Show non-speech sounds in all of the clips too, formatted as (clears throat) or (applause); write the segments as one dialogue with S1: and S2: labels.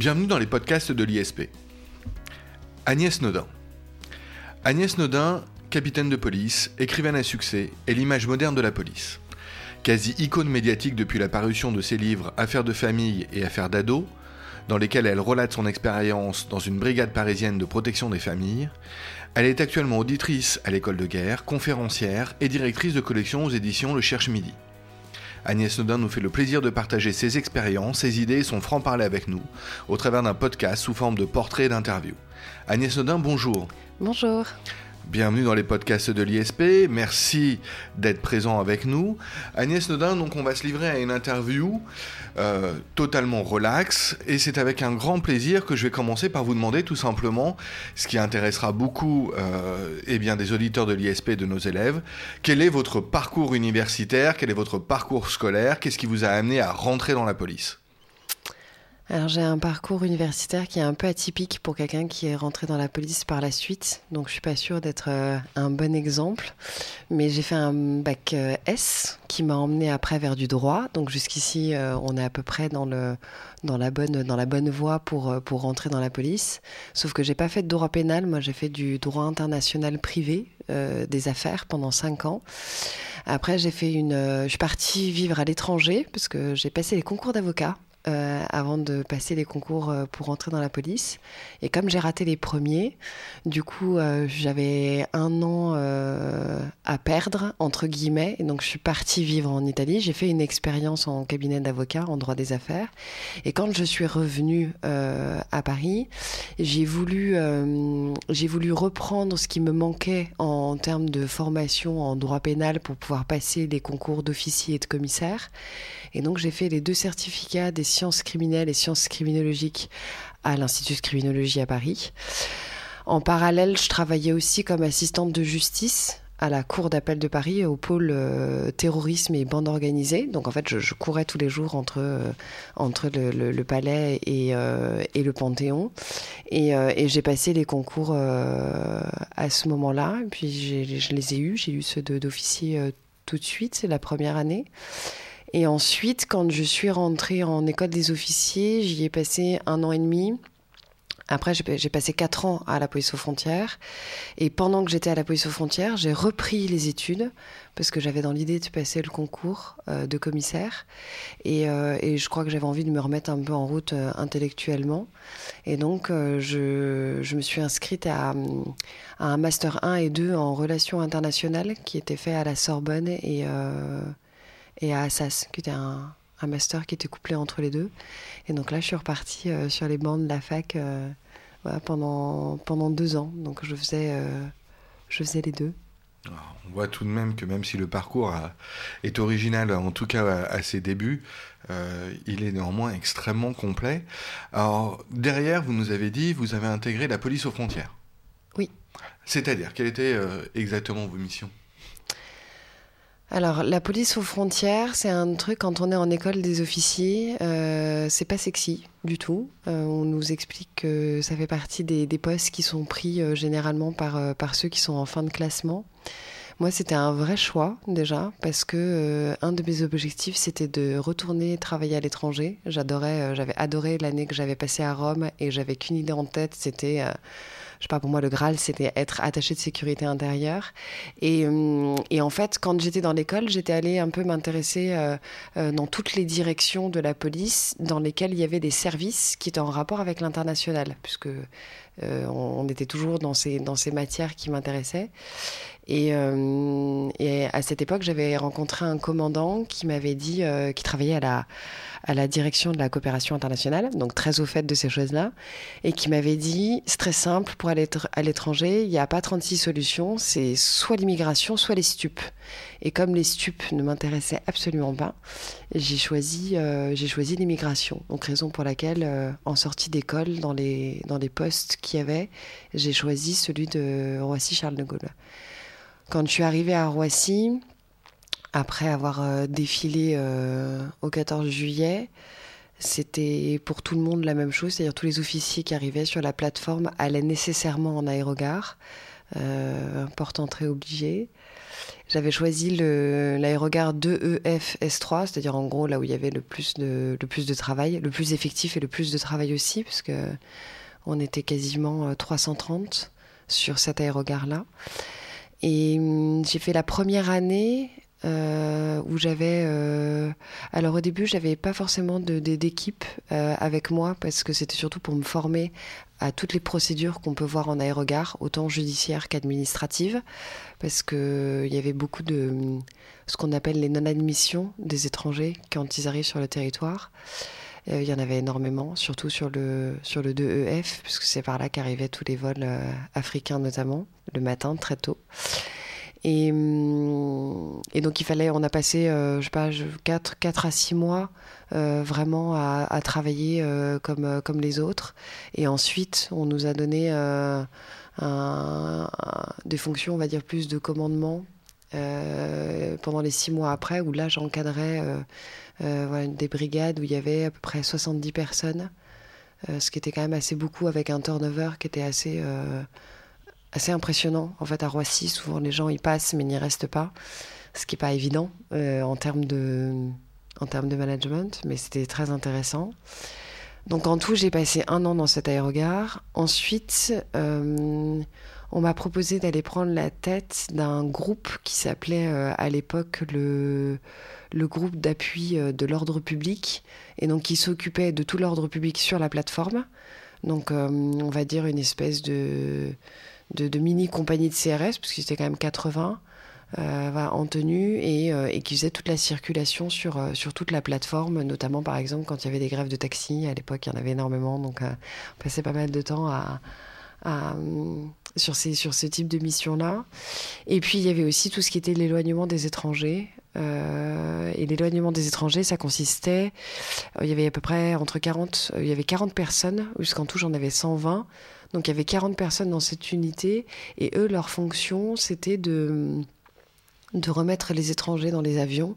S1: Bienvenue dans les podcasts de l'ISP. Agnès Nodin. Agnès Nodin, capitaine de police, écrivaine à succès, est l'image moderne de la police. Quasi icône médiatique depuis la parution de ses livres Affaires de famille et Affaires d'ado, dans lesquels elle relate son expérience dans une brigade parisienne de protection des familles, elle est actuellement auditrice à l'école de guerre, conférencière et directrice de collection aux éditions Le Cherche Midi. Agnès Nodin nous fait le plaisir de partager ses expériences, ses idées et son franc-parler avec nous, au travers d'un podcast sous forme de portrait et d'interview. Agnès Nodin, bonjour.
S2: Bonjour.
S1: Bienvenue dans les podcasts de l'ISP. Merci d'être présent avec nous. Agnès Nodin, donc on va se livrer à une interview euh, totalement relax et c'est avec un grand plaisir que je vais commencer par vous demander tout simplement ce qui intéressera beaucoup euh, eh bien, des auditeurs de l'ISP de nos élèves. Quel est votre parcours universitaire? Quel est votre parcours scolaire? Qu'est-ce qui vous a amené à rentrer dans la police?
S2: Alors j'ai un parcours universitaire qui est un peu atypique pour quelqu'un qui est rentré dans la police par la suite, donc je suis pas sûre d'être euh, un bon exemple. Mais j'ai fait un bac euh, S qui m'a emmené après vers du droit, donc jusqu'ici euh, on est à peu près dans le dans la bonne dans la bonne voie pour pour rentrer dans la police. Sauf que j'ai pas fait de droit pénal, moi j'ai fait du droit international privé des affaires pendant cinq ans. Après j'ai fait une, je suis partie vivre à l'étranger parce que j'ai passé les concours d'avocat euh, avant de passer les concours euh, pour entrer dans la police. Et comme j'ai raté les premiers, du coup, euh, j'avais un an à perdre, entre guillemets. Et donc, je suis partie vivre en Italie. J'ai fait une expérience en cabinet d'avocat en droit des affaires. Et quand je suis revenue à Paris, j'ai voulu, j'ai voulu reprendre ce qui me manquait en termes de formation en droit pénal pour pouvoir passer les concours d'officier et de commissaire. Et donc j'ai fait les deux certificats des sciences criminelles et sciences criminologiques à l'Institut de criminologie à Paris. En parallèle, je travaillais aussi comme assistante de justice à la Cour d'appel de Paris, au pôle euh, terrorisme et bande organisée. Donc en fait, je, courais tous les jours entre, euh, entre le, palais et, euh, et, le Panthéon. Et, et j'ai passé les concours à ce moment-là. Puis je les ai eus. J'ai eu ceux d'officier tout de suite, c'est la première année. Et ensuite, quand je suis rentrée en école des officiers, j'y ai passé un an et demi. Après, j'ai passé quatre ans à la police aux frontières. Et pendant que j'étais à la police aux frontières, j'ai repris les études parce que j'avais dans l'idée de passer le concours euh, de commissaire. Et, euh, et, je crois que j'avais envie de me remettre un peu en route euh, intellectuellement. Et donc, je, je, me suis inscrite à, à, un master 1 et 2 en relations internationales qui était fait à la Sorbonne et et à Assas, qui était un, master qui était couplé entre les deux. Et donc là, je suis repartie euh, sur les bancs de la fac euh, pendant, pendant deux ans. Donc je faisais, euh, je faisais les deux.
S1: on voit tout de même que même si le parcours est original, en tout cas à, ses débuts, il est néanmoins extrêmement complet. Alors derrière, vous nous avez dit, vous avez intégré la police aux frontières.
S2: Oui.
S1: C'est-à-dire, quelle était exactement vos missions?
S2: Alors, la police aux frontières, c'est un truc quand on est en école des officiers, euh, c'est pas sexy du tout. Euh, on nous explique que ça fait partie des, postes qui sont pris euh, généralement par, par ceux qui sont en fin de classement. Moi, c'était un vrai choix déjà parce que un de mes objectifs, c'était de retourner travailler à l'étranger. J'adorais, j'avais adoré l'année que j'avais passée à Rome et j'avais qu'une idée en tête, c'était je sais pas, pour moi, le Graal, c'était être attaché de sécurité intérieure. Et, euh, et en fait, quand j'étais dans l'école, j'étais allée un peu m'intéresser euh, euh, dans toutes les directions de la police dans lesquelles il y avait des services qui étaient en rapport avec l'international, puisque on, était toujours dans ces, dans ces matières qui m'intéressaient. Et, et, à cette époque, j'avais rencontré un commandant qui m'avait dit, qui travaillait à la direction de la coopération internationale, donc très au fait de ces choses-là, et qui m'avait dit, c'est très simple, pour aller à l'étranger, il n'y a pas 36 solutions, c'est soit l'immigration, soit les stupes. Et comme les stupes ne m'intéressaient absolument pas, j'ai choisi, euh, l'immigration. Donc raison pour laquelle, euh, en sortie d'école, dans les, dans les postes qu'il y avait, j'ai choisi celui de Roissy-Charles de Gaulle. Quand je suis arrivée à Roissy, après avoir euh, défilé euh, au 14 juillet, c'était pour tout le monde la même chose, c'est-à-dire tous les officiers qui arrivaient sur la plateforme allaient nécessairement en aérogare, euh, porte entrée obligée. j'avais choisi l'aérogare 2EF S3, c'est-à-dire en gros là où il y avait le plus, de, travail, le plus effectif et le plus de travail aussi, parce que on était quasiment 330 sur cet aérogare-là. Et hum, j'ai fait la première année euh, où j'avais. Euh, alors au début, j'avais pas forcément d'équipe euh, avec moi parce que c'était surtout pour me former à toutes les procédures qu'on peut voir en aérogare, autant judiciaires qu'administratives, parce que il y avait beaucoup de ce qu'on appelle les non-admissions des étrangers quand ils arrivent sur le territoire. Il y en avait énormément, surtout sur le, sur le 2EF, puisque c'est par là qu'arrivaient tous les vols africains notamment, le matin, très tôt. Et, hum, et, donc il fallait, on a passé, euh, je sais pas, 4, 4 à 6 mois euh, vraiment à, travailler euh, comme, comme les autres. Et ensuite, on nous a donné des fonctions, on va dire, plus de commandement pendant les 6 mois après, où là j'encadrais voilà, des brigades où il y avait à peu près 70 personnes, ce qui était quand même assez beaucoup avec un turnover qui était assez assez impressionnant. En fait, à Roissy, souvent les gens y passent mais n'y restent pas, ce qui n'est pas évident euh, en, termes de, en termes de management, mais c'était très intéressant. Donc en tout, j'ai passé un an dans cet aérogare. Ensuite, euh, on m'a proposé d'aller prendre la tête d'un groupe qui s'appelait euh, à l'époque le, le groupe d'appui de l'ordre public, et donc qui s'occupait de tout l'ordre public sur la plateforme. Donc on va dire une espèce de de, mini compagnies de CRS, parce qu'ils étaient quand même 80. Euh, en tenue et, euh, et, qui faisait toute la circulation sur, euh, sur toute la plateforme, notamment par exemple quand il y avait des grèves de taxi. À l'époque, il y en avait énormément, donc on passait pas mal de temps à, sur, ces, sur ce type de mission-là. Et puis il y avait aussi tout ce qui était l'éloignement des étrangers. et l'éloignement des étrangers, ça consistait, il y avait à peu près entre 40, il y avait 40 personnes, jusqu'en tout j'en avais 120. Donc il y avait 40 personnes dans cette unité et eux, leur fonction, c'était de, de remettre les étrangers dans les avions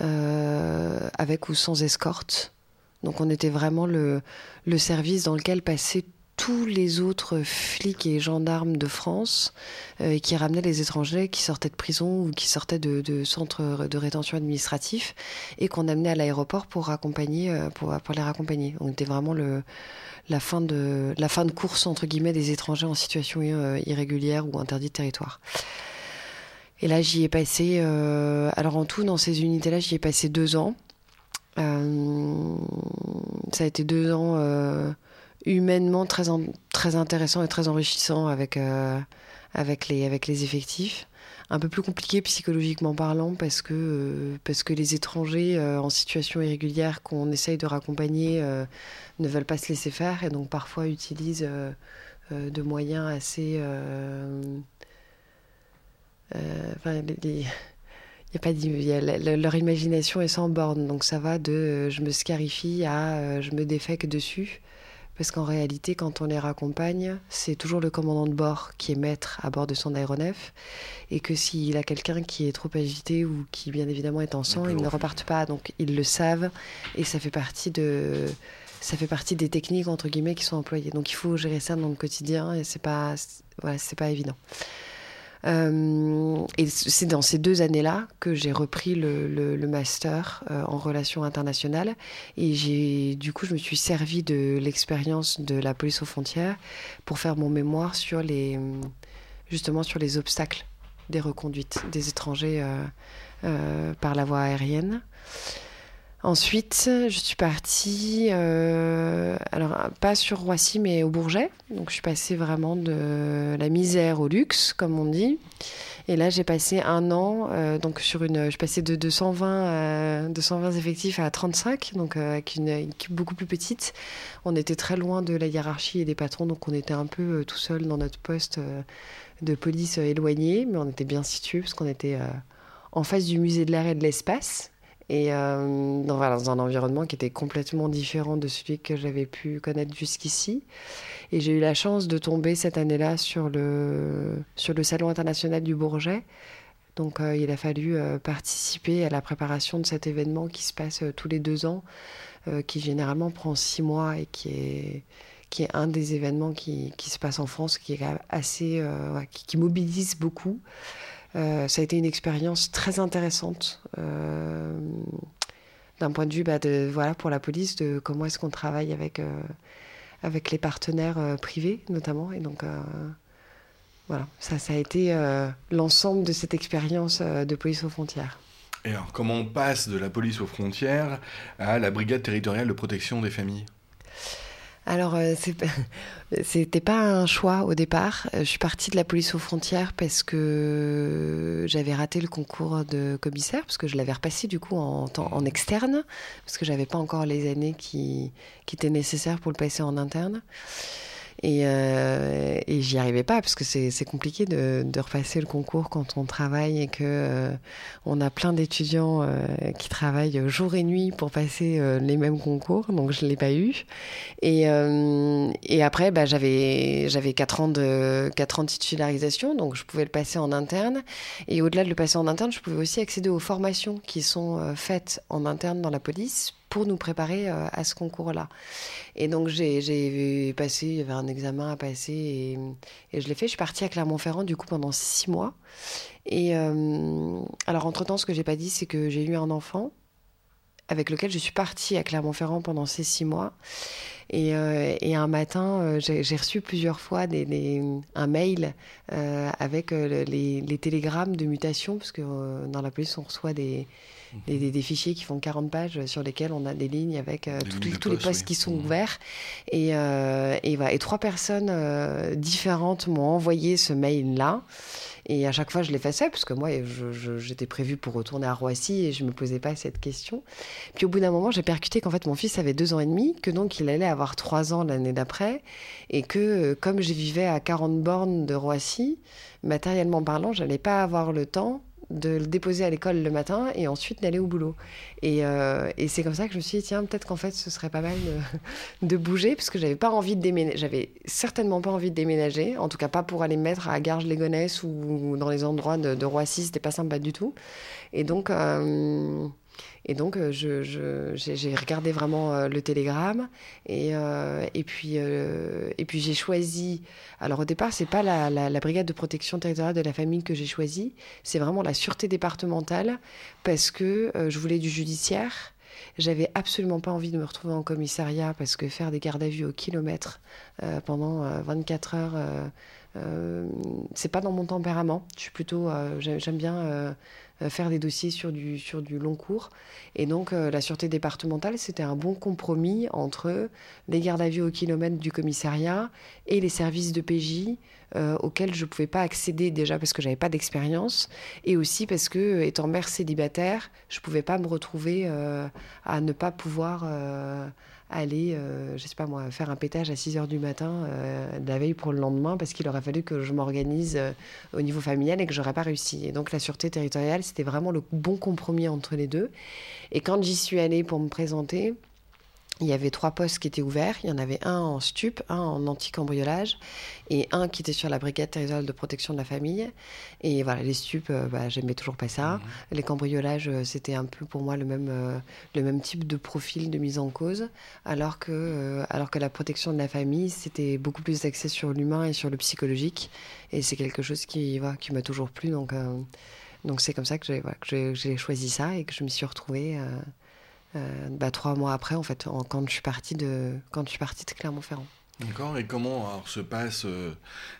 S2: euh, avec ou sans escorte. Donc on était vraiment le, le service dans lequel passaient tous les autres flics et gendarmes de France euh, qui ramenaient les étrangers qui sortaient de prison ou qui sortaient de, de centres de rétention administratif et qu'on amenait à l'aéroport pour, accompagner, euh, pour, pour les raccompagner. On était vraiment le, la fin de la fin de course entre guillemets des étrangers en situation euh, irrégulière ou interdit de territoire. Et là, j'y ai passé. Euh, alors en tout, dans ces unités-là, j'y ai passé deux ans. Ça a été deux ans humainement très très intéressants et très enrichissants avec avec les avec les effectifs un peu plus compliqué psychologiquement parlant parce que, euh, parce que les étrangers euh, en situation irrégulière qu'on essaye de raccompagner euh, ne veulent pas se laisser faire et donc parfois utilisent de moyens assez... Enfin, y a pas leur imagination est sans borne, donc ça va de je me scarifie à je me défecte dessus. Parce qu'en réalité, quand on les raccompagne, c'est toujours le commandant de bord qui est maître à bord de son aéronef. Et que s'il a quelqu'un qui est trop agité ou qui, bien évidemment, est en sang, ils ne repartent pas. Donc, ils le savent. Et ça fait partie de. Ça fait partie des techniques entre guillemets qui sont employées. Donc il faut gérer ça dans le quotidien et c'est pas, voilà, c'est pas évident. Euh, et c'est dans ces deux années-là que j'ai repris le, master euh, en relations internationales. Et j'ai, du coup, je me suis servi de l'expérience de la police aux frontières pour faire mon mémoire sur les, justement sur les obstacles des reconduites des étrangers euh, par la voie aérienne. Ensuite, je suis partie, euh, alors pas sur Roissy, mais au Bourget. Donc, je suis passée vraiment de la misère au luxe, comme on dit. Et là, j'ai passé un an, euh, donc sur une, je suis passée de 220, 220 effectifs à 35, donc euh, avec une équipe beaucoup plus petite. On était très loin de la hiérarchie et des patrons, donc on était un peu tout seul dans notre poste de police éloigné, mais on était bien situé parce qu'on était en face du musée de l'air et de l'espace et euh, dans, un environnement qui était complètement différent de celui que j'avais pu connaître jusqu'ici. Et j'ai eu la chance de tomber cette année-là sur le, sur le Salon international du Bourget. Donc euh, il a fallu euh, participer à la préparation de cet événement qui se passe tous les deux ans, qui généralement prend six mois et qui est, qui est un des événements qui, qui se passe en France, qui est assez, qui, mobilise beaucoup. Ça a été une expérience très intéressante d'un point de vue bah, voilà, pour la police, de comment est-ce qu'on travaille avec, avec les partenaires privés notamment. Et donc, voilà, ça, ça a été l'ensemble de cette expérience de police aux frontières.
S1: Et alors, comment on passe de la police aux frontières à la brigade territoriale de protection des familles?
S2: Alors, euh, (laughs) c'était pas un choix au départ. Euh, je suis partie de la police aux frontières parce que j'avais raté le concours de commissaire, parce que je l'avais repassé du coup en, externe, parce que j'avais pas encore les années qui étaient nécessaires pour le passer en interne. Et, euh, et j'y arrivais pas parce que c'est compliqué de, de, repasser le concours quand on travaille et que euh, on a plein d'étudiants euh, qui travaillent jour et nuit pour passer euh, les mêmes concours. Donc je l'ai pas eu. Et, après, bah, j'avais j'avais quatre ans de quatre ans de titularisation, donc je pouvais le passer en interne. Et au-delà de le passer en interne, je pouvais aussi accéder aux formations qui sont faites en interne dans la police pour nous préparer euh, à ce concours-là. Et donc j'ai passé, il y avait un examen à passer et, et je l'ai fait. Je suis partie à Clermont-Ferrand du coup pendant six mois. Et euh, alors entre-temps, ce que j'ai pas dit, c'est que j'ai eu un enfant avec lequel je suis partie à Clermont-Ferrand pendant ces six mois. Et, euh, et un matin, j'ai reçu plusieurs fois des, un mail avec les, les, télégrammes de mutation, parce que dans la police, on reçoit des, des, fichiers qui font 40 pages sur lesquels on a des lignes avec euh, tous les postes qui sont mmh. ouverts. Et, euh, et, et, trois personnes euh, différentes m'ont envoyé ce mail-là. Et à chaque fois, je l'effaçais, parce que moi, j'étais prévue pour retourner à Roissy et je ne me posais pas cette question. Puis au bout d'un moment, j'ai percuté qu'en fait, mon fils avait deux ans et demi, que donc il allait avoir trois ans l'année d'après, et que comme je vivais à 40 bornes de Roissy, matériellement parlant, j'allais pas avoir le temps de le déposer à l'école le matin et ensuite d'aller au boulot. Et, euh, et c'est comme ça que je me suis dit, tiens, peut-être qu'en fait, ce serait pas mal de, (laughs) bouger, parce que j'avais pas envie de déménager. J'avais certainement pas envie de déménager, en tout cas pas pour aller me mettre à Garges-les-Gonesse ou dans les endroits de, de Roissy, c'était pas sympa du tout. Et donc, euh, et donc, euh, j'ai regardé vraiment euh, le télégramme. Et, euh, et puis, j'ai choisi. Alors, au départ, c'est pas la, brigade de protection territoriale de la famille que j'ai choisi. C'est vraiment la sûreté départementale parce que je voulais du judiciaire. J'avais absolument pas envie de me retrouver en commissariat parce que faire des gardes à vue au kilomètre pendant 24 heures, c'est pas dans mon tempérament. Je suis plutôt, j'aime bien faire des dossiers sur du, sur du long cours. Et donc, euh, la sûreté départementale, c'était un bon compromis entre les gardes à vue au kilomètre du commissariat et les services de PJ euh, auxquels je ne pouvais pas accéder déjà parce que j'avais pas d'expérience et aussi parce que, étant mère célibataire, je ne pouvais pas me retrouver à ne pas pouvoir aller, euh, je sais pas moi, faire un pétage à 6 heures du matin euh, de la veille pour le lendemain parce qu'il aurait fallu que je m'organise euh, au niveau familial et que j'aurais pas réussi. Et donc la sûreté territoriale, c'était vraiment le bon compromis entre les deux. Et quand j'y suis allée pour me présenter, il y avait trois postes qui étaient ouverts. Il y en avait un en stup, un en anti-cambriolage et un qui était sur la brigade territoriale de protection de la famille. Et voilà, les stupes, euh, bah, j'aimais toujours pas ça. Mhm. Les cambriolages, euh, c'était un peu pour moi le même, euh, le même type de profil de mise en cause, alors que, alors que la protection de la famille, c'était beaucoup plus axé sur l'humain et sur le psychologique. Et c'est quelque chose qui, voilà, qui m'a toujours plu. Donc, donc c'est comme ça que j'ai voilà, choisi ça et que je me suis retrouvée. Euh, bah, trois mois après, en fait, quand je suis partie de, quand je suis partie de Clermont-Ferrand.
S1: D'accord. Et comment se passe euh,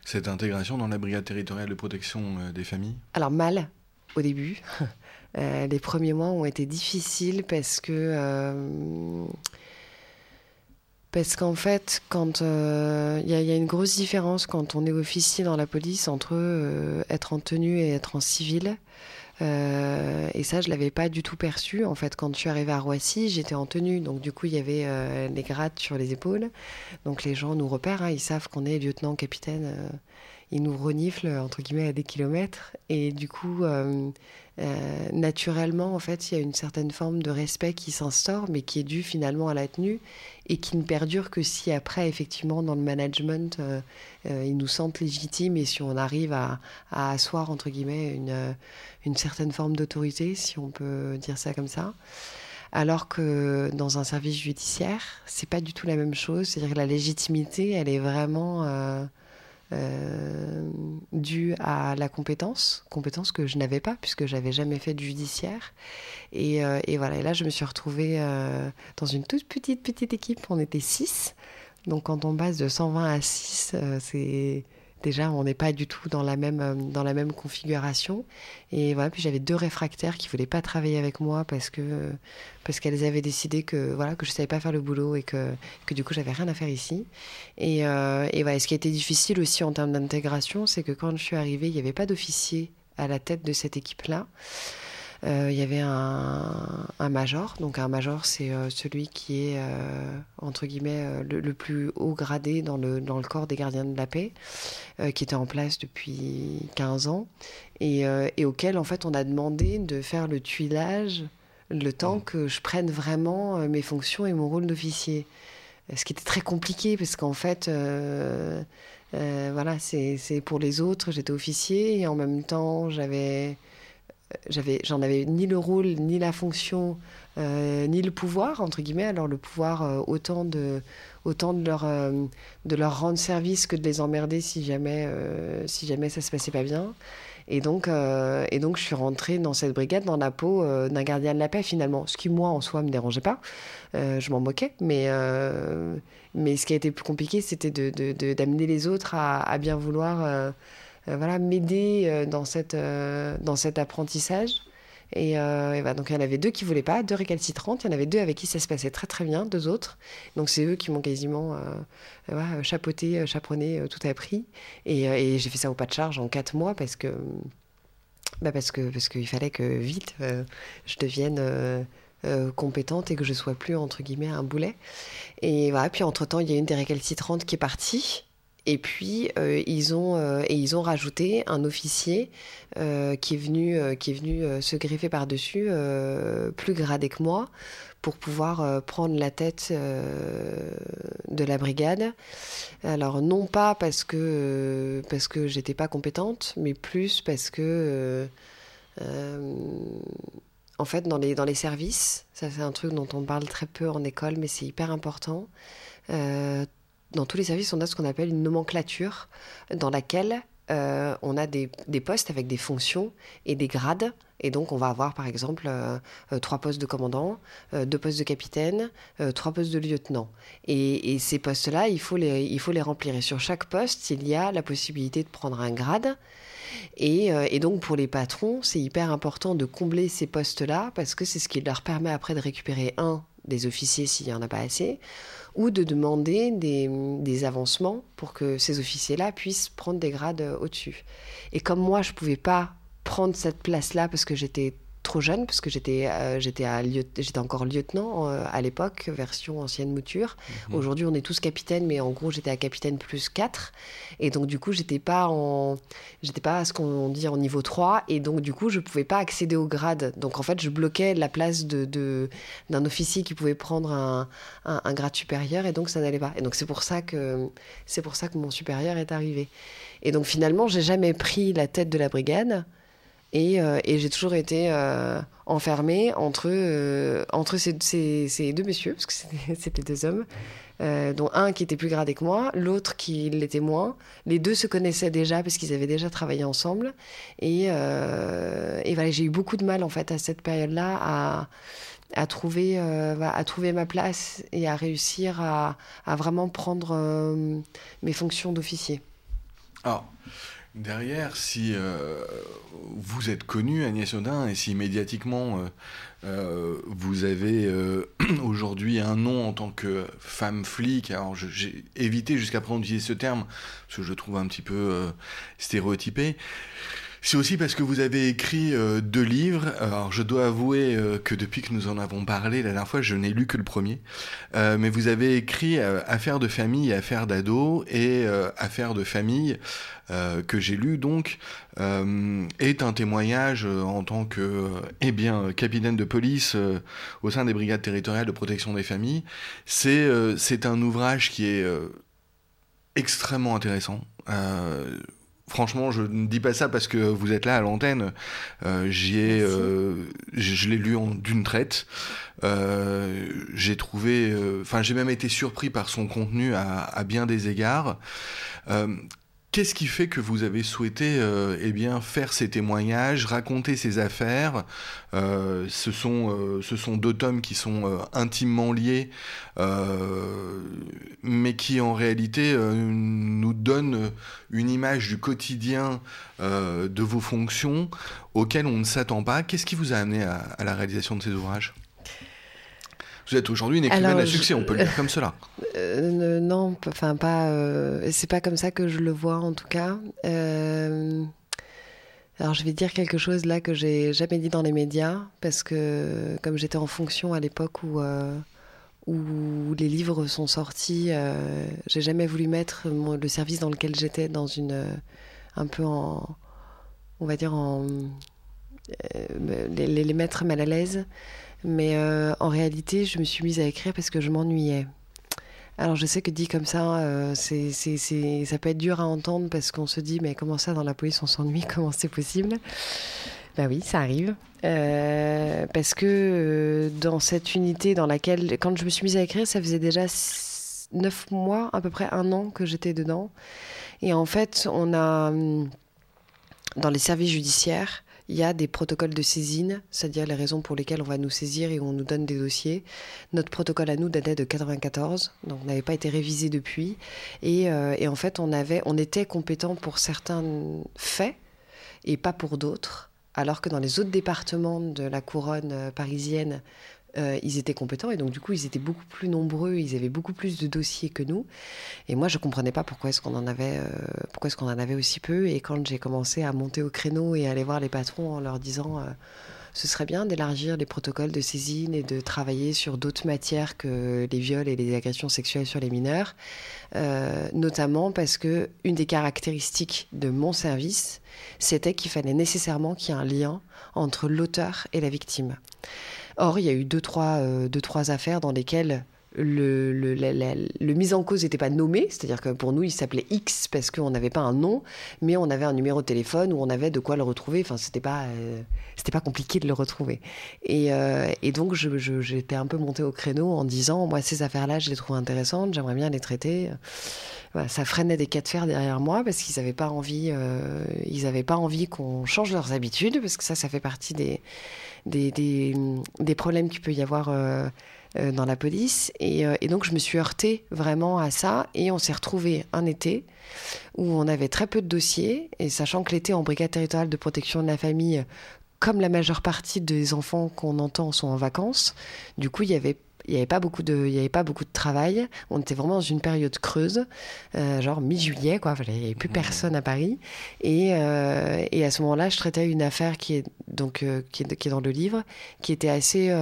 S1: cette intégration dans la brigade territoriale de protection euh, des familles?
S2: Alors mal au début. (laughs) les premiers mois ont été difficiles parce que parce qu'en fait, quand il y, a une grosse différence quand on est officier dans la police entre être en tenue et être en civil. Euh, et ça, je l'avais pas du tout perçu. En fait, quand je suis arrivée à Roissy, j'étais en tenue. Donc, du coup, il y avait euh, les grades sur les épaules. Donc, les gens nous repèrent. Hein. ils savent qu'on est lieutenant, capitaine. Euh, ils nous reniflent, entre guillemets, à des kilomètres. Et du coup, naturellement, en fait, il y a une certaine forme de respect qui s'instaure, mais qui est dû finalement à la tenue et qui ne perdure que si après, effectivement, dans le management, euh, euh, ils nous sentent légitimes et si on arrive à, asseoir, entre guillemets, une, une certaine forme d'autorité, si on peut dire ça comme ça. Alors que dans un service judiciaire, c'est pas du tout la même chose. C'est-à-dire que la légitimité, elle est vraiment, euh, euh, dû à la compétence, compétence que je n'avais pas puisque j'avais jamais fait de judiciaire. Et, euh, et, voilà, et là je me suis retrouvée euh, dans une toute petite petite équipe, on était 6. Donc quand on passe de 120 à 6, c'est déjà on n'est pas du tout dans la même euh, dans la même configuration. Et voilà puis j'avais deux réfractaires qui voulaient pas travailler avec moi parce que parce qu'elles avaient décidé que voilà que je savais pas faire le boulot et que que du coup j'avais rien à faire ici. Et euh, et voilà ce qui a été difficile aussi en termes d'intégration c'est que quand je suis arrivée il n'y avait pas d'officier à la tête de cette équipe là il y avait un, un, major. Donc un major, c'est euh, celui qui est, euh, entre guillemets, euh, le, le, plus haut gradé dans le, dans le corps des gardiens de la paix, euh, qui était en place depuis 15 ans, et, euh, et, auquel, en fait, on a demandé de faire le tuilage le temps que je prenne vraiment mes fonctions et mon rôle d'officier. Ce qui était très compliqué, parce qu'en fait... voilà, c'est pour les autres, j'étais officier et en même temps j'avais j'avais, j'en avais ni le rôle, ni la fonction, euh, ni le pouvoir, entre guillemets. Alors le pouvoir, euh, autant, de, autant de, leur, euh, de leur rendre service que de les emmerder si jamais, si jamais ça se passait pas bien. Et donc, et donc je suis rentrée dans cette brigade dans la peau d'un gardien de la paix finalement. Ce qui, moi, en soi, me dérangeait pas. je m'en moquais. Mais, mais ce qui a été plus compliqué, c'était de, de, de, d'amener les autres à, bien vouloir voilà, m'aider euh, dans, cette, euh, dans cet apprentissage. Et, euh, donc il y en avait deux qui voulaient pas, deux récalcitrantes. Il y en avait deux avec qui ça se passait très très bien, deux autres. Donc c'est eux qui m'ont quasiment euh, chapeauté, chaperonné, tout appris. Et, et j'ai fait ça au pas de charge en quatre mois parce que bah parce que parce qu'il fallait que vite je devienne euh, compétente et que je sois plus entre guillemets un boulet. Et voilà, puis entre temps il y a une des récalcitrantes qui est partie. Et puis euh, ils ont euh, ils ont rajouté un officier euh, qui est venu qui est venu se greffer par dessus plus gradé que moi pour pouvoir prendre la tête de la brigade. Alors non pas parce que parce que j'étais pas compétente, mais plus parce que en fait, dans les, dans les services, ça c'est un truc dont on parle très peu en école, mais c'est hyper important. Dans tous les services, on a ce qu'on appelle une nomenclature dans laquelle euh, on a des, postes avec des fonctions et des grades. Et donc, on va avoir, par exemple, euh, euh, trois postes de commandant, deux postes de capitaine, trois postes de lieutenant. Et, ces postes-là, il, faut les, il faut les remplir. Et sur chaque poste, il y a la possibilité de prendre un grade. Et, et donc, pour les patrons, c'est hyper important de combler ces postes-là parce que c'est ce qui leur permet après de récupérer, un, des officiers s'il n'y en a pas assez, ou de demander des, des, avancements pour que ces officiers-là puissent prendre des grades au-dessus. Et comme moi, je ne pouvais pas prendre cette place-là parce que j'étais trop jeune, parce que j'étais euh, j'étais encore lieutenant euh, à l'époque, version ancienne mouture. Mmh. Aujourd'hui, on est tous capitaines, mais en gros, j'étais à capitaine plus 4. Et donc, du coup, j'étais pas en j'étais pas à ce qu'on dit en niveau 3. Et donc, du coup, je pouvais pas accéder au grade. Donc, en fait, je bloquais la place de d'un officier qui pouvait prendre un, un, un grade supérieur. Et donc, ça n'allait pas. Et donc, c'est pour ça que c'est pour ça que mon supérieur est arrivé. Et donc, finalement, j'ai jamais pris la tête de la brigade. Et, euh, et j'ai toujours été euh, enfermée entre, euh, entre ces, deux messieurs, parce que (laughs) c'était deux hommes, dont un qui était plus gradé que moi, l'autre qui l'était moins. Les deux se connaissaient déjà parce qu'ils avaient déjà travaillé ensemble. Et, voilà, j'ai eu beaucoup de mal en fait à cette période-là à, trouver, à trouver ma place et à réussir à, vraiment prendre mes fonctions d'officier.
S1: Alors. Derrière, si euh, vous êtes connu, Agnès Audin, et si médiatiquement euh, euh, vous avez (clears throat) aujourd'hui un nom en tant que femme flic, alors j'ai évité jusqu'à présent d'utiliser ce terme, parce que je le trouve un petit peu stéréotypé, c'est aussi parce que vous avez écrit euh, deux livres. Alors, je dois avouer euh, que depuis que nous en avons parlé la dernière fois, je n'ai lu que le premier. Euh, mais vous avez écrit euh, Affaires de famille Affaires d'ado et euh, Affaires de famille euh, que j'ai lu donc est un témoignage en tant que eh bien capitaine de police au sein des brigades territoriales de protection des familles. C'est c'est un ouvrage qui est extrêmement intéressant. Euh, franchement, je ne dis pas ça parce que vous êtes là à l'antenne. Euh, j'y ai, euh, je l'ai lu d'une traite. Euh, j'ai trouvé, enfin, j'ai même été surpris par son contenu à, à bien des égards. Qu'est-ce qui fait que vous avez souhaité euh, eh bien, faire ces témoignages, raconter ces affaires? Euh, ce, sont, euh, ce sont deux tomes qui sont intimement liés, mais qui en réalité nous donnent une image du quotidien de vos fonctions auxquelles on ne s'attend pas. Qu'est-ce qui vous a amené à la réalisation de ces ouvrages? Vous êtes aujourd'hui une écrivaine à succès, on peut le dire comme cela.
S2: Euh, non, enfin pas. Euh, c'est pas comme ça que je le vois en tout cas. Euh, alors je vais dire quelque chose là que j'ai jamais dit dans les médias parce que comme j'étais en fonction à l'époque où où les livres sont sortis, j'ai jamais voulu mettre le service dans lequel j'étais dans une un peu en on va dire en les, les mettre mal à l'aise. Mais euh, en réalité, je me suis mise à écrire parce que je m'ennuyais. Alors je sais que dit comme ça, euh, c'est, ça peut être dur à entendre parce qu'on se dit mais comment ça dans la police on s'ennuie, (laughs) comment c'est possible? Ben oui, ça arrive. Euh, parce que dans cette unité dans laquelle, quand je me suis mise à écrire, ça faisait déjà neuf mois, à peu près un an que j'étais dedans. Et en fait, on a, dans les services judiciaires, il y a des protocoles de saisine, c'est-à-dire les raisons pour lesquelles on va nous saisir et on nous donne des dossiers. Notre protocole à nous datait de 94, donc n'avait pas été révisé depuis. Euh, et, en fait, on, avait, on était compétent pour certains faits et pas pour d'autres. Alors que dans les autres départements de la couronne euh, parisienne, euh, ils étaient compétents et donc du coup ils étaient beaucoup plus nombreux, ils avaient beaucoup plus de dossiers que nous. Et moi je comprenais pas pourquoi est-ce qu'on en avait, euh, pourquoi est-ce qu'on en avait aussi peu. Et quand j'ai commencé à monter au créneau et à aller voir les patrons en leur disant euh, ce serait bien d'élargir les protocoles de saisine et de travailler sur d'autres matières que les viols et les agressions sexuelles sur les mineurs, notamment parce que une des caractéristiques de mon service, c'était qu'il fallait nécessairement qu'il y ait un lien entre l'auteur et la victime. Or, il y a eu deux, trois, euh, deux, trois affaires dans lesquelles le, mise en cause n'était pas nommé, c'est-à-dire que pour nous, il s'appelait X parce qu'on n'avait pas un nom, mais on avait un numéro de téléphone où on avait de quoi le retrouver. Enfin, c'était pas, euh, pas compliqué de le retrouver. Et, euh, donc, j'étais un peu montée au créneau en disant, moi, ces affaires-là, je les trouve intéressantes, j'aimerais bien les traiter. Ça freinait des cas de fer derrière moi parce qu'ils n'avaient pas envie, pas envie qu'on change leurs habitudes parce que ça, ça fait partie des des, des, problèmes qu'il peut y avoir euh, euh, dans la police. Euh, et, donc, je me suis heurtée vraiment à ça. Et on s'est retrouvé un été où on avait très peu de dossiers. Et sachant que l'été en brigade territoriale de protection de la famille, comme la majeure partie des enfants qu'on entend sont en vacances, du coup, il y avait il n'y avait pas beaucoup de il y avait pas beaucoup de travail on était vraiment dans une période creuse euh, genre mi-juillet quoi il n'y avait plus mmh. personne à Paris et, euh, et à ce moment-là je traitais une affaire qui est donc euh, qui, est, qui, est, dans le livre qui était assez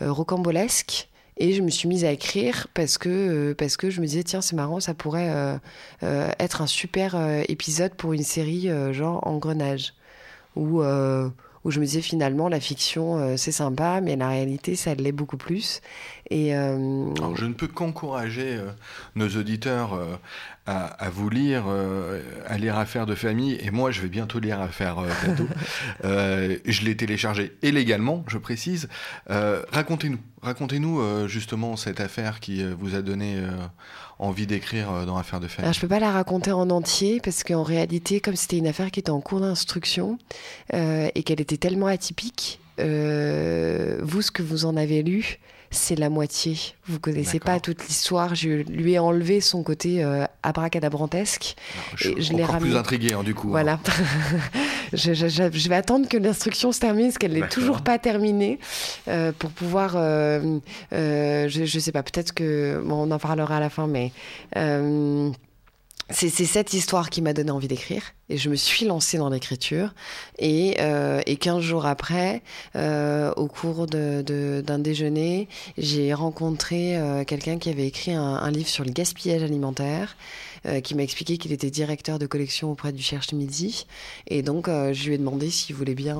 S2: rocambolesque et je me suis mise à écrire parce que, parce que je me disais, tiens, c'est marrant, ça pourrait être un super épisode pour une série genre Engrenage. Où, où je me disais finalement la fiction euh, c'est sympa, mais la réalité ça l'est beaucoup plus.
S1: Et euh, je ne peux qu'encourager euh, nos auditeurs à, vous lire, à lire Affaires de famille, et moi je vais bientôt lire Affaires bientôt. (laughs) je l'ai téléchargé illégalement, je précise. racontez-nous, racontez-nous justement cette affaire qui vous a donné envie d'écrire euh, dans Affaire de famille
S2: Alors, Je peux pas la raconter en entier parce qu'en réalité, comme c'était une affaire qui était en cours d'instruction euh, et qu'elle était tellement atypique, euh, vous, ce que vous en avez lu, c'est la moitié. Vous connaissez pas toute l'histoire. Je lui ai enlevé son côté euh, abracadabrantesque.
S1: je et je l'ai plus intrigué, hein, du coup.
S2: Hein. Voilà. (laughs) je, je, je, vais attendre que l'instruction se termine, parce qu'elle n'est toujours pas terminée, euh, pour pouvoir. Euh je, ne sais pas. Peut-être que bon, on en parlera à la fin, mais. C'est cette histoire qui m'a donné envie d'écrire et je me suis lancée dans l'écriture et, euh, et 15 jours après, euh, au cours d'un de, déjeuner, j'ai rencontré euh, quelqu'un qui avait écrit un, un, livre sur le gaspillage alimentaire, euh, qui m'a expliqué qu'il était directeur de collection auprès du Cherche Midi et donc euh, je lui ai demandé s'il voulait bien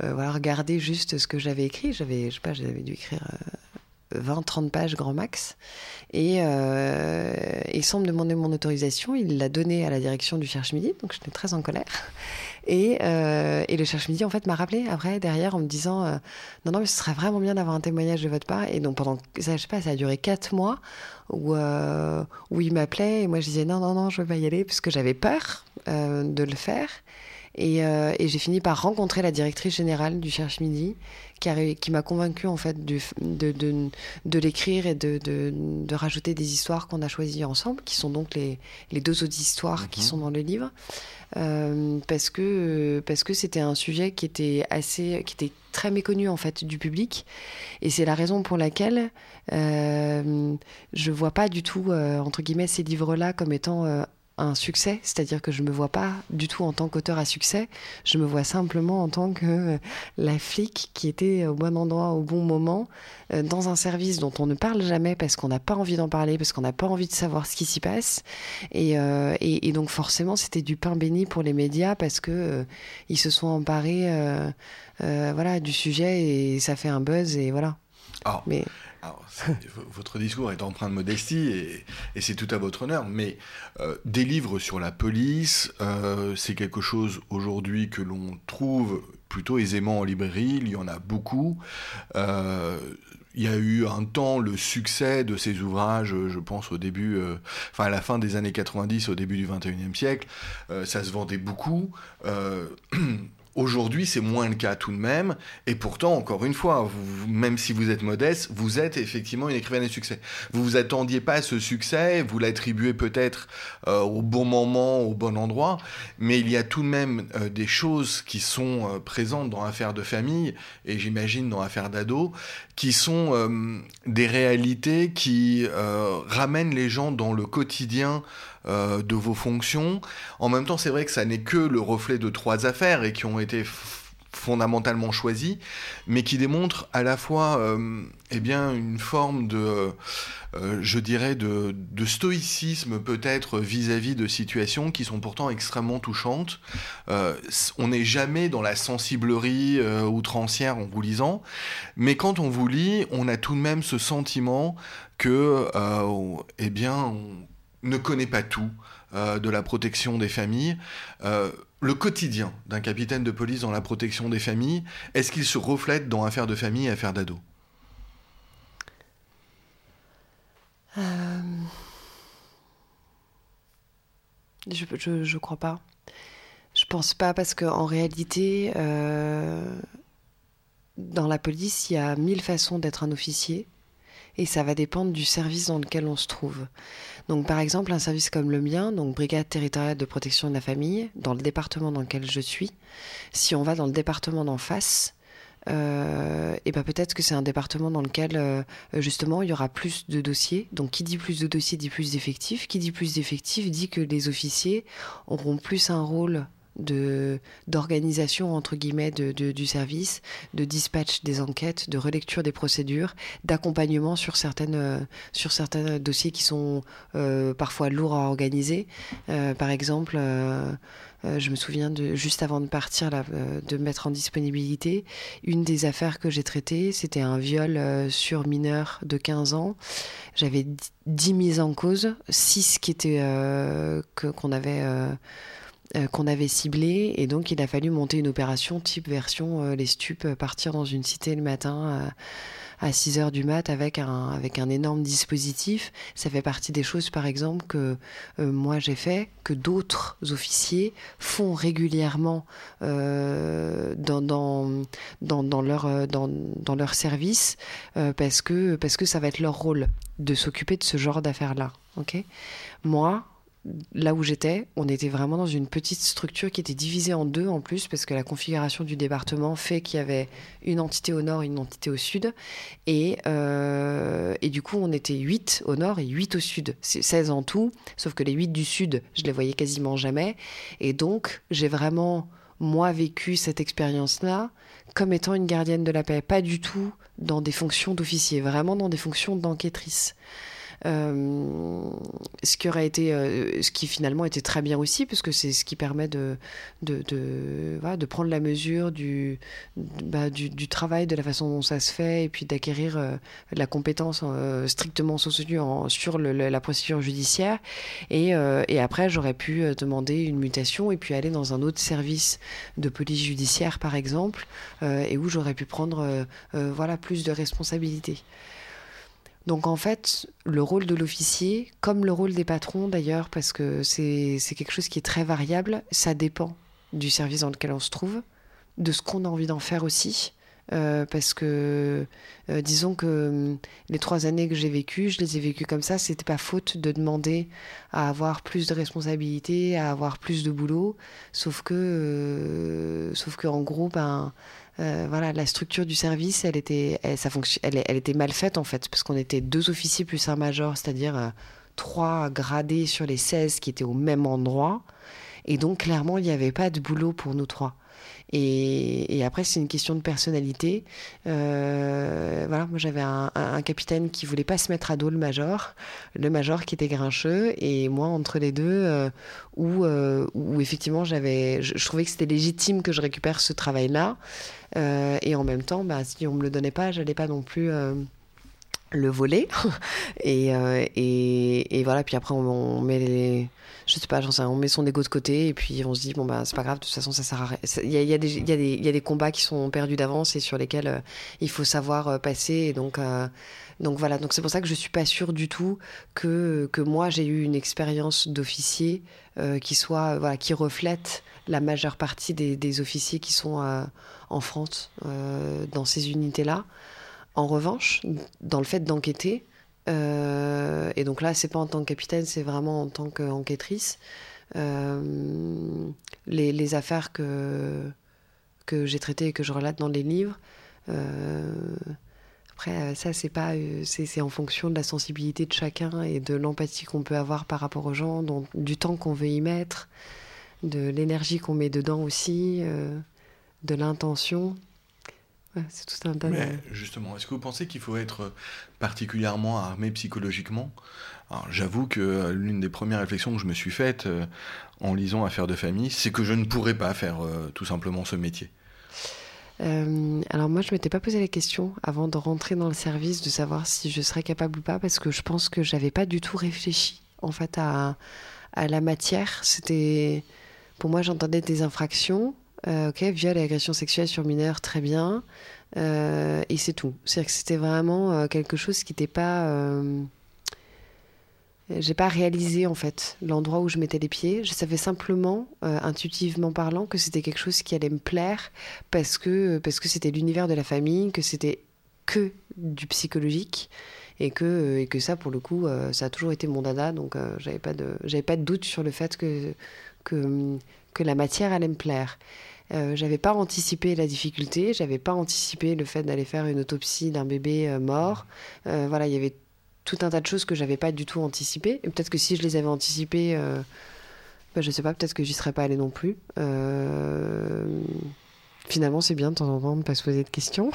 S2: voilà, regarder juste ce que j'avais écrit. J'avais, je sais pas, j'avais dû écrire 20-30 pages grand max. Et, euh, et sans me demander mon autorisation, il l'a donné à la direction du Cherche Midi, donc j'étais très en colère. Et, euh, et le cherche-midi, en fait, m'a rappelé après, derrière, en me disant euh, Non, non, mais ce serait vraiment bien d'avoir un témoignage de votre part. Et donc, pendant, ça, je sais pas, ça a duré quatre mois où, où il m'appelait et moi, je disais Non, non, non, je veux pas y aller, parce que j'avais peur de le faire. Et, et j'ai fini par rencontrer la directrice générale du Cherche Midi, qui, qui m'a convaincu en fait de, de, de, de l'écrire et de, de, rajouter des histoires qu'on a choisies ensemble, qui sont donc les, les deux autres histoires qui mhm. sont dans le livre. Euh, parce que parce que c'était un sujet qui était assez qui était très méconnu en fait du public et c'est la raison pour laquelle euh, je vois pas du tout euh, entre guillemets ces livres là comme étant euh, un succès, c'est-à-dire que je me vois pas du tout en tant qu'auteur à succès, je me vois simplement en tant que euh, la flic qui était au bon endroit au bon moment euh, dans un service dont on ne parle jamais parce qu'on n'a pas envie d'en parler, parce qu'on n'a pas envie de savoir ce qui s'y passe, et, euh, et, et, donc forcément c'était du pain béni pour les médias parce que ils se sont emparés voilà du sujet et ça fait un buzz et voilà.
S1: Ah. Mais votre discours est empreint de modestie et, c'est tout à votre honneur, mais euh, des livres sur la police, euh, c'est quelque chose aujourd'hui que l'on trouve plutôt aisément en librairie, il y en a beaucoup. Euh, il y a eu un temps le succès de ces ouvrages, je pense au début, enfin à la fin des années 90, au début du 21e siècle, ça se vendait beaucoup. (clears throat) Aujourd'hui, c'est moins le cas tout de même. Et pourtant, encore une fois, même si vous êtes modeste, vous êtes effectivement une écrivaine de succès. Vous vous attendiez pas à ce succès, vous l'attribuez peut-être euh, au bon moment, au bon endroit, mais il y a tout de même euh, des choses qui sont euh, présentes dans Affaires de famille, et j'imagine dans Affaires d'ado, qui sont des réalités qui ramènent les gens dans le quotidien euh, de vos fonctions. En même temps, c'est vrai que ça n'est que le reflet de trois affaires et qui ont été fondamentalement choisies, mais qui démontrent à la fois euh, eh une forme de, euh, je dirais, de, stoïcisme peut-être vis-à-vis de situations qui sont pourtant extrêmement touchantes. on n'est jamais dans la sensiblerie outrancière en vous lisant, mais quand on vous lit, on a tout de même ce sentiment que, eh on ne connaît pas tout euh, de la protection des familles. Euh, le quotidien d'un capitaine de police dans la protection des familles, est-ce qu'il se reflète dans affaires de famille et affaires d'ado
S2: euh, Je, je, crois pas. Je pense pas parce qu'en réalité, dans la police, il y a mille façons d'être un officier et ça va dépendre du service dans lequel on se trouve. Donc par exemple, un service comme le mien, donc Brigade territoriale de protection de la famille, dans le département dans lequel je suis, si on va dans le département d'en face, euh, et ben peut-être que c'est un département dans lequel euh, justement il y aura plus de dossiers. Donc qui dit plus de dossiers dit plus d'effectifs. Qui dit plus d'effectifs dit que les officiers auront plus un rôle de d'organisation entre guillemets de, du service, de dispatch des enquêtes, de relecture des procédures, d'accompagnement sur certaines euh, sur certains dossiers qui sont euh, parfois lourds à organiser. Euh, par exemple. je me souviens de juste avant de partir de mettre en disponibilité une des affaires que j'ai traitées, c'était un viol sur mineur de 15 ans. J'avais 10 mises en cause, 6 qui étaient qu'on avait euh, qu'on avait ciblé et donc il a fallu monter une opération type version euh, les stupes euh, partir dans une cité le matin à 6 heures du mat avec un, avec un énorme dispositif. Ça fait partie des choses, par exemple, que moi j'ai fait, que d'autres officiers font régulièrement dans, dans, dans, leur, dans, dans leur service parce, que, parce que ça va être leur rôle de s'occuper de ce genre d'affaires-là. ok? Moi, là où j'étais, on était vraiment dans une petite structure qui était divisée en deux en plus, parce que la configuration du département fait qu'il y avait une entité au nord et une entité au sud. Et, euh, et du coup, on était 8 au nord et 8 au sud. C'est 16 en tout, sauf que les 8 du sud, je les voyais quasiment jamais. Et donc, j'ai vraiment, moi, vécu cette expérience-là comme étant une gardienne de la paix, pas du tout dans des fonctions d'officier, vraiment dans des fonctions d'enquêtrice. Ce qui aurait été, ce qui finalement était très bien aussi, parce que c'est ce qui permet de, de, voilà, de prendre la mesure du, bah, du, du, travail, de la façon dont ça se fait, et puis d'acquérir la compétence strictement soutenue sur la procédure judiciaire. Et, et après, j'aurais pu demander une mutation et puis aller dans un autre service de police judiciaire, par exemple, et où j'aurais pu prendre voilà, plus de responsabilités. Donc en fait, le rôle de l'officier, comme le rôle des patrons d'ailleurs, parce que c'est quelque chose qui est très variable, ça dépend du service dans lequel on se trouve, de ce qu'on a envie d'en faire aussi. Euh, parce que euh, disons que hum, les trois années que j'ai vécues, je les ai vécues comme ça. C'était pas faute de demander à avoir plus de responsabilités, à avoir plus de boulot. Sauf que, euh, sauf que en gros, ben, voilà, la structure du service, elle était, ça elle, elle, était mal faite en fait, parce qu'on était deux officiers plus un major, c'est-à-dire trois gradés sur les 16 qui étaient au même endroit. Et donc clairement, il n'y avait pas de boulot pour nous trois. Et, après, c'est une question de personnalité. Euh, voilà, moi j'avais un, capitaine qui voulait pas se mettre à dos le major, le major qui était grincheux, et moi entre les deux, euh, où, euh, où, effectivement j'avais, je, trouvais que c'était légitime que je récupère ce travail-là, et en même temps, bah, si on me le donnait pas, j'allais pas non plus le voler. (laughs) et, et, et, voilà, puis après on, met les je sais pas, j'en sais on met son ego de côté et puis on se dit, bon, bah, c'est pas grave, de toute façon, ça sert à rien. Il y a, y, a y, y a, des combats qui sont perdus d'avance et sur lesquels euh, il faut savoir euh, passer. Donc, euh, donc voilà, donc c'est pour ça que je suis pas sûre du tout que, que moi j'ai eu une expérience d'officier qui soit, voilà, qui reflète la majeure partie des, des officiers qui sont en France dans ces unités-là. En revanche, dans le fait d'enquêter, euh, et donc là, c'est pas en tant que capitaine, c'est vraiment en tant qu'enquêtrice. Euh, les, affaires que, que j'ai traitées et que je relate dans les livres, euh, après, ça, c'est pas, c'est en fonction de la sensibilité de chacun et de l'empathie qu'on peut avoir par rapport aux gens, du temps qu'on veut y mettre, de l'énergie qu'on met dedans aussi, de l'intention
S1: c'est tout un tas Mais justement, est-ce que vous pensez qu'il faut être particulièrement armé psychologiquement? J'avoue que euh, l'une des premières réflexions que je me suis faite euh, en lisant Affaires de famille, c'est que je ne pourrais pas faire euh, tout simplement ce métier.
S2: alors moi, je m'étais pas posé la question avant de rentrer dans le service de savoir si je serais capable ou pas, parce que je pense que j'avais pas du tout réfléchi en fait à, à la matière. C'était pour moi, j'entendais des infractions, euh, ok, viol et agression sexuelle sur mineurs, très bien. Euh, et c'est tout. C'est-à-dire que c'était vraiment euh, quelque chose qui n'était pas. J'ai pas réalisé en fait l'endroit où je mettais les pieds. Je savais simplement, intuitivement parlant, que c'était quelque chose qui allait me plaire parce que parce que c'était l'univers de la famille, que c'était que du psychologique et que et que ça pour le coup ça a toujours été mon dada donc j'avais pas de pas de doute sur le fait que que que la matière allait me plaire. Euh, j'avais pas anticipé la difficulté, j'avais pas anticipé le fait d'aller faire une autopsie d'un bébé euh, mort. Euh, voilà, il y avait tout un tas de choses que j'avais pas du tout anticipé. Et peut-être que si je les avais anticipées, bah, je sais pas, peut-être que j'y serais pas allée non plus. Finalement, c'est bien de temps en temps de pas se poser de questions.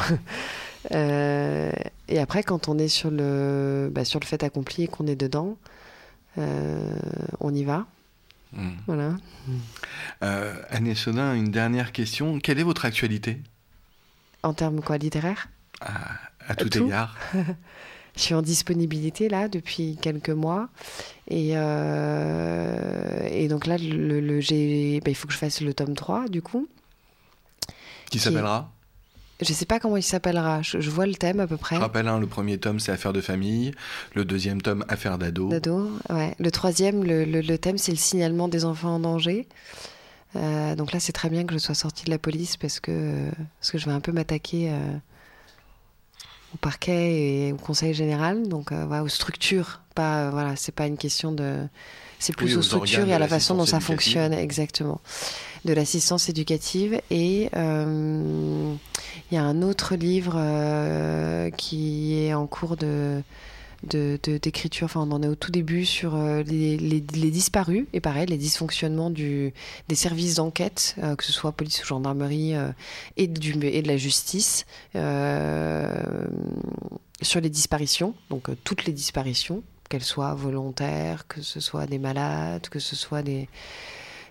S2: (laughs) et après, quand on est sur le, bah, sur le fait accompli et qu'on est dedans, on y va. Hmm. Voilà.
S1: Euh, Agnès Sodin, une dernière question. Quelle est votre actualité?
S2: En termes quoi, littéraires?
S1: À, tout, égard. (laughs)
S2: Je suis en disponibilité là depuis quelques mois. Et, euh, et donc là, le, le ben, il faut que je fasse le tome 3 du coup.
S1: Qui, s'appellera?
S2: Je sais pas comment il s'appellera. Je, vois le thème à peu près.
S1: Je rappelle, hein, le premier tome, c'est Affaires de famille. Le deuxième tome, Affaires d'ado.
S2: D'ado, ouais. Le troisième, le, le, thème, c'est le signalement des enfants en danger. Euh, donc là, c'est très bien que je sois sortie de la police parce que, parce que je vais un peu m'attaquer euh, au parquet et au conseil général, donc euh, aux structures. Pas, voilà, c'est pas une question de. C'est plus aux, structures et à la façon dont ça fonctionne, exactement de l'assistance éducative. Et euh, il y a un autre livre euh, qui est en cours de d'écriture, enfin on en est au tout début sur euh, les, disparus. Et pareil les dysfonctionnements du, des services d'enquête, que ce soit police ou gendarmerie et, du, et de la justice sur les disparitions, donc toutes les disparitions qu'elles soient volontaires, que ce soit des malades, que ce soit des,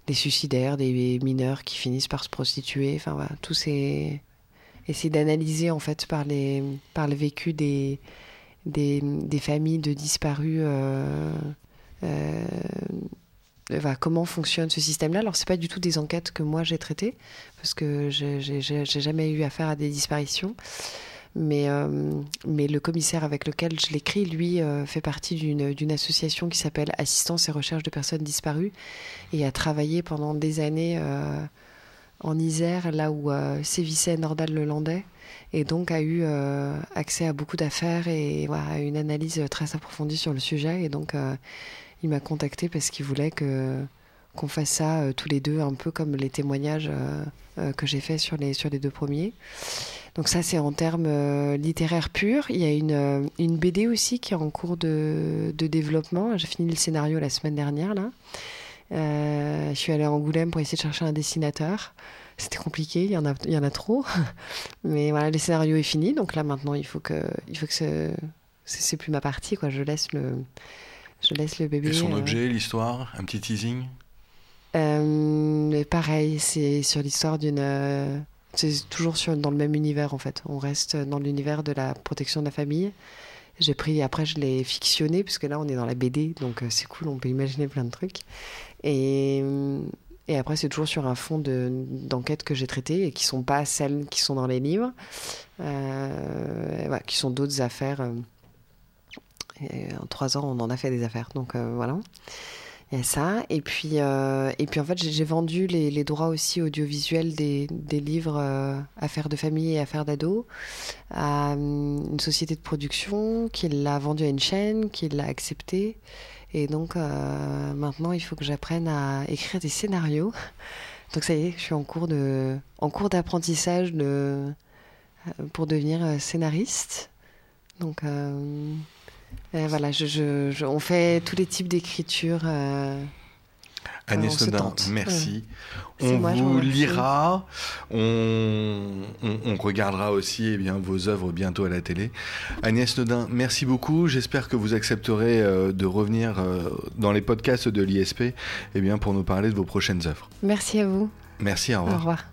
S2: des suicidaires, des mineurs qui finissent par se prostituer. Enfin voilà, tous ces essayer d'analyser en fait par les par le vécu des des, familles de disparus. Euh, euh, comment fonctionne ce système-là. Alors, c'est pas du tout des enquêtes que moi j'ai traitées, parce que j'ai jamais eu affaire à des disparitions. Mais, euh, le commissaire avec lequel je l'écris, lui, fait partie d'une association qui s'appelle Assistance et Recherche de personnes disparues et a travaillé pendant des années en Isère, là où sévissait Nordal le Landais, et donc a eu accès à beaucoup d'affaires et à une analyse très approfondie sur le sujet. Et donc, il m'a contacté parce qu'il voulait qu'on fasse ça tous les deux, un peu comme les témoignages que j'ai fait sur les, sur les deux premiers. Donc ça, c'est en termes euh, littéraires purs. Il y a une, euh, une, BD aussi qui est en cours de, de développement. J'ai fini le scénario la semaine dernière. Là. Euh, je suis allée à Angoulême pour essayer de chercher un dessinateur. C'était compliqué, il y, en a, il y en a trop. (laughs) Mais voilà, le scénario est fini. Donc là, maintenant, il faut que, il faut que ce, c'est plus ma partie. Quoi. Je, laisse le, je laisse le bébé. Et
S1: son objet, l'histoire Un petit teasing?
S2: Pareil, c'est sur l'histoire d'une c'est toujours sur, dans le même univers en fait. On reste dans l'univers de la protection de la famille. J'ai pris, après je l'ai fictionné, puisque là on est dans la BD, donc euh, c'est cool, on peut imaginer plein de trucs. Et, après c'est toujours sur un fond d'enquête que j'ai traité et qui sont pas celles qui sont dans les livres, euh, qui sont d'autres affaires. Euh, en trois ans on en a fait des affaires, donc voilà. Il y a ça. Et puis, euh, et puis en fait, j'ai vendu les, droits aussi audiovisuels des, livres euh, Affaires de famille et Affaires d'ado à une société de production qui l'a vendu à une chaîne, qui l'a accepté. Et donc euh, maintenant, il faut que j'apprenne à écrire des scénarios. Donc ça y est, je suis en cours de, en cours d'apprentissage de, pour devenir scénariste. Donc voilà, on fait tous les types d'écriture. Euh,
S1: Agnès Nodin, merci. On vous lira, on, regardera aussi eh bien, vos œuvres bientôt à la télé. Agnès Nodin, merci beaucoup. J'espère que vous accepterez euh, de revenir euh, dans les podcasts de l'ISP eh bien, pour nous parler de vos prochaines œuvres.
S2: Merci à vous.
S1: Merci, au revoir.
S2: Au revoir.